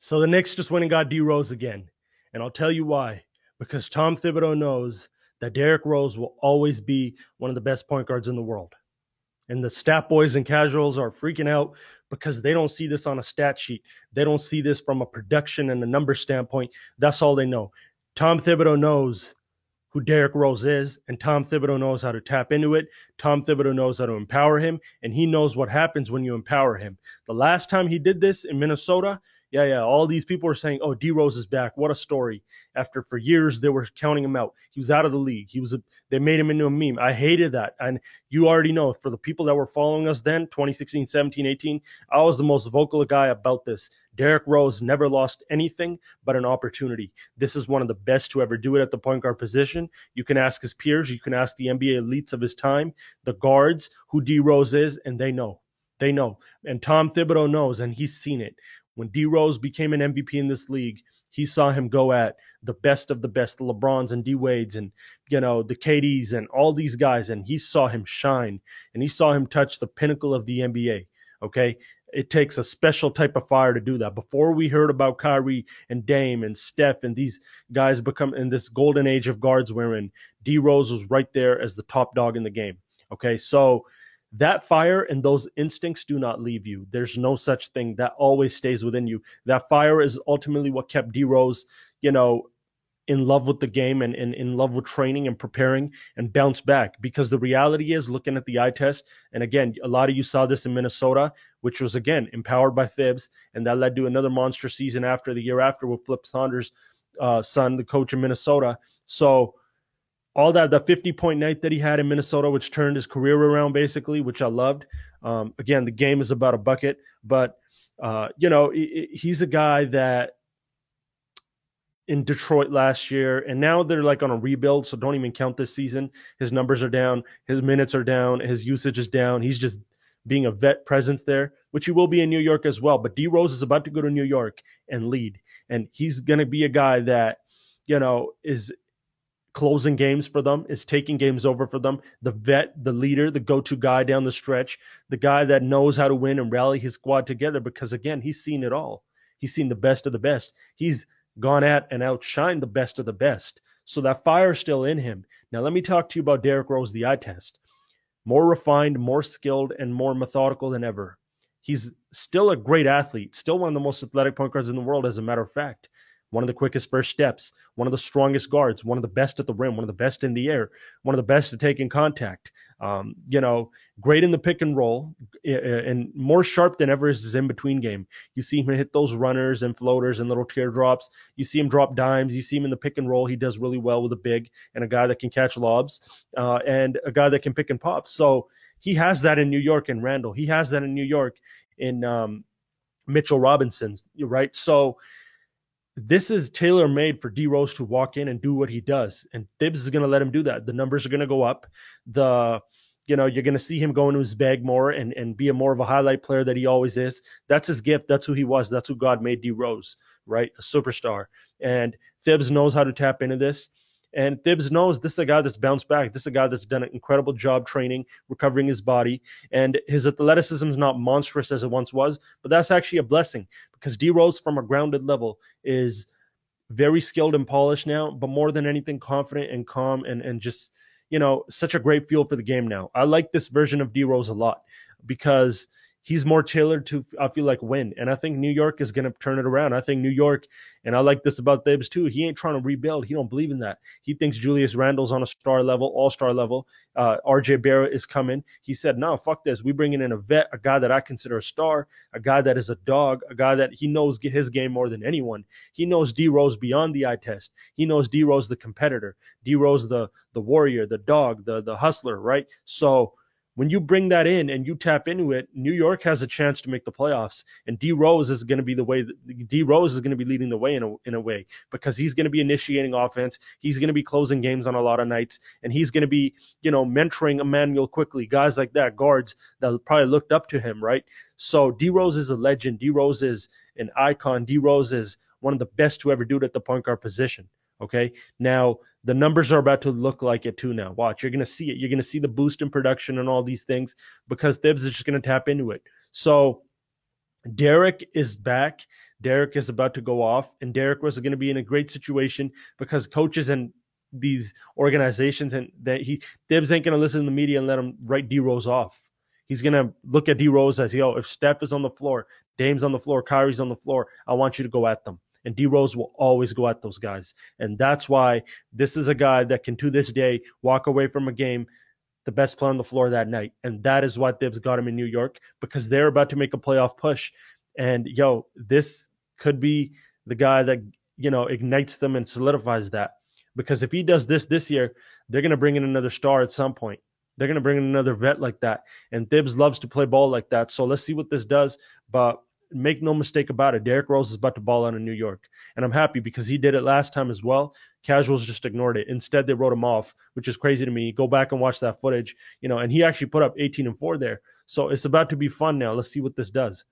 So the Knicks just went and got D Rose again. And I'll tell you why. Because Tom Thibodeau knows that Derrick Rose will always be one of the best point guards in the world. And the stat boys and casuals are freaking out because they don't see this on a stat sheet. They don't see this from a production and a number standpoint. That's all they know. Tom Thibodeau knows who Derrick Rose is, and Tom Thibodeau knows how to tap into it. Tom Thibodeau knows how to empower him, and he knows what happens when you empower him. The last time he did this in Minnesota, yeah, yeah. All these people were saying, "Oh, D Rose is back. What a story!" After for years they were counting him out. He was out of the league. He was. A, they made him into a meme. I hated that. And you already know for the people that were following us then, 2016, 17, 18, I was the most vocal guy about this. Derrick Rose never lost anything but an opportunity. This is one of the best to ever do it at the point guard position. You can ask his peers. You can ask the NBA elites of his time, the guards, who D Rose is, and they know. They know. And Tom Thibodeau knows, and he's seen it. When D Rose became an MVP in this league, he saw him go at the best of the best, the LeBrons and D Wades and you know the KDs and all these guys, and he saw him shine and he saw him touch the pinnacle of the NBA. Okay, it takes a special type of fire to do that. Before we heard about Kyrie and Dame and Steph and these guys become in this golden age of guards, wherein D Rose was right there as the top dog in the game. Okay, so that fire and those instincts do not leave you. There's no such thing that always stays within you. That fire is ultimately what kept D Rose, you know, in love with the game and, and in love with training and preparing and bounce back. Because the reality is, looking at the eye test, and again, a lot of you saw this in Minnesota, which was again empowered by Thibs, and that led to another monster season after the year after with Flip Saunders' uh, son, the coach in Minnesota. So all that the 50 point night that he had in Minnesota, which turned his career around basically, which I loved. Um, again, the game is about a bucket, but uh, you know he, he's a guy that in Detroit last year, and now they're like on a rebuild, so don't even count this season. His numbers are down, his minutes are down, his usage is down. He's just being a vet presence there, which he will be in New York as well. But D Rose is about to go to New York and lead, and he's going to be a guy that you know is closing games for them, is taking games over for them. The vet, the leader, the go to guy down the stretch, the guy that knows how to win and rally his squad together because, again, he's seen it all. He's seen the best of the best. He's gone at and outshined the best of the best. So that fire is still in him. Now, let me talk to you about Derrick Rose, the eye test. More refined, more skilled, and more methodical than ever. He's still a great athlete, still one of the most athletic point guards in the world, as a matter of fact one of the quickest first steps, one of the strongest guards, one of the best at the rim, one of the best in the air, one of the best to take in contact. Um, you know, great in the pick and roll, and more sharp than ever is his in between game. You see him hit those runners and floaters and little teardrops. You see him drop dimes. You see him in the pick and roll. He does really well with a big and a guy that can catch lobs uh, and a guy that can pick and pop. So he has that in New York and Randle. He has that in New York in um, Mitchell Robinson's, right? So this is tailor made for D Rose to walk in and do what he does. And Thibs is going to let him do that. The numbers are going to go up. The you know, you're going to see him go into his bag more and, and be a more of a highlight player that he always is. That's his gift. That's who he was. That's who God made D Rose, right? A superstar. And Thibs knows how to tap into this. And Thibs knows this is a guy that's bounced back. This is a guy that's done an incredible job training, recovering his body. And his athleticism is not monstrous as it once was, but that's actually a blessing because D Rose, from a grounded level, is very skilled and polished now, but more than anything, confident and calm and, and just, you know, such a great feel for the game now. I like this version of D Rose a lot because he's more tailored to I feel like win. And I think New York is gonna turn it around. I think New York, and I like this about Thibs too. He ain't trying to rebuild. He don't believe in that. He thinks Julius Randle's on a star level, all star level. Uh, RJ Barrett is coming. He said, "No, fuck this. We bringing in a vet, a guy that I consider a star, a guy that is a dog, a guy that he knows his game more than anyone. He knows D Rose beyond the eye test. He knows D Rose the competitor, D Rose the the warrior, the dog, the the hustler, right? So." When you bring that in and you tap into it, New York has a chance to make the playoffs. And D Rose is going to be the way. D Rose is going to be leading the way in a in a way because he's going to be initiating offense. He's going to be closing games on a lot of nights, and he's going to be you know mentoring Immanuel Quickley, guys like that, guards that probably looked up to him, right? So D Rose is a legend. D Rose is an icon. D Rose is one of the best to ever do it at the point guard position. Okay. Now the numbers are about to look like it too now. Watch, you're going to see it. You're going to see the boost in production and all these things because Thibs is just going to tap into it. So Derrick is back. Derrick is about to go off, and Derrick was going to be in a great situation because coaches and these organizations and that he Thibs ain't going to listen to the media and let him write D Rose off. He's going to look at D Rose as, yo, if Steph is on the floor, Dame's on the floor, Kyrie's on the floor, I want you to go at them. And D Rose will always go at those guys. And that's why this is a guy that can, to this day, walk away from a game the best player on the floor that night. And that is why Thibs got him in New York because they're about to make a playoff push. And yo, this could be the guy that, you know, ignites them and solidifies that. Because if he does this this year, they're going to bring in another star at some point. They're going to bring in another vet like that. And Thibs loves to play ball like that. So let's see what this does. But make no mistake about it, Derrick Rose is about to ball out in New York. And I'm happy because he did it last time as well. Casuals just ignored it. Instead, they wrote him off, which is crazy to me. Go back and watch that footage, you know, and he actually put up 18 and 4 there. So it's about to be fun now. Let's see what this does.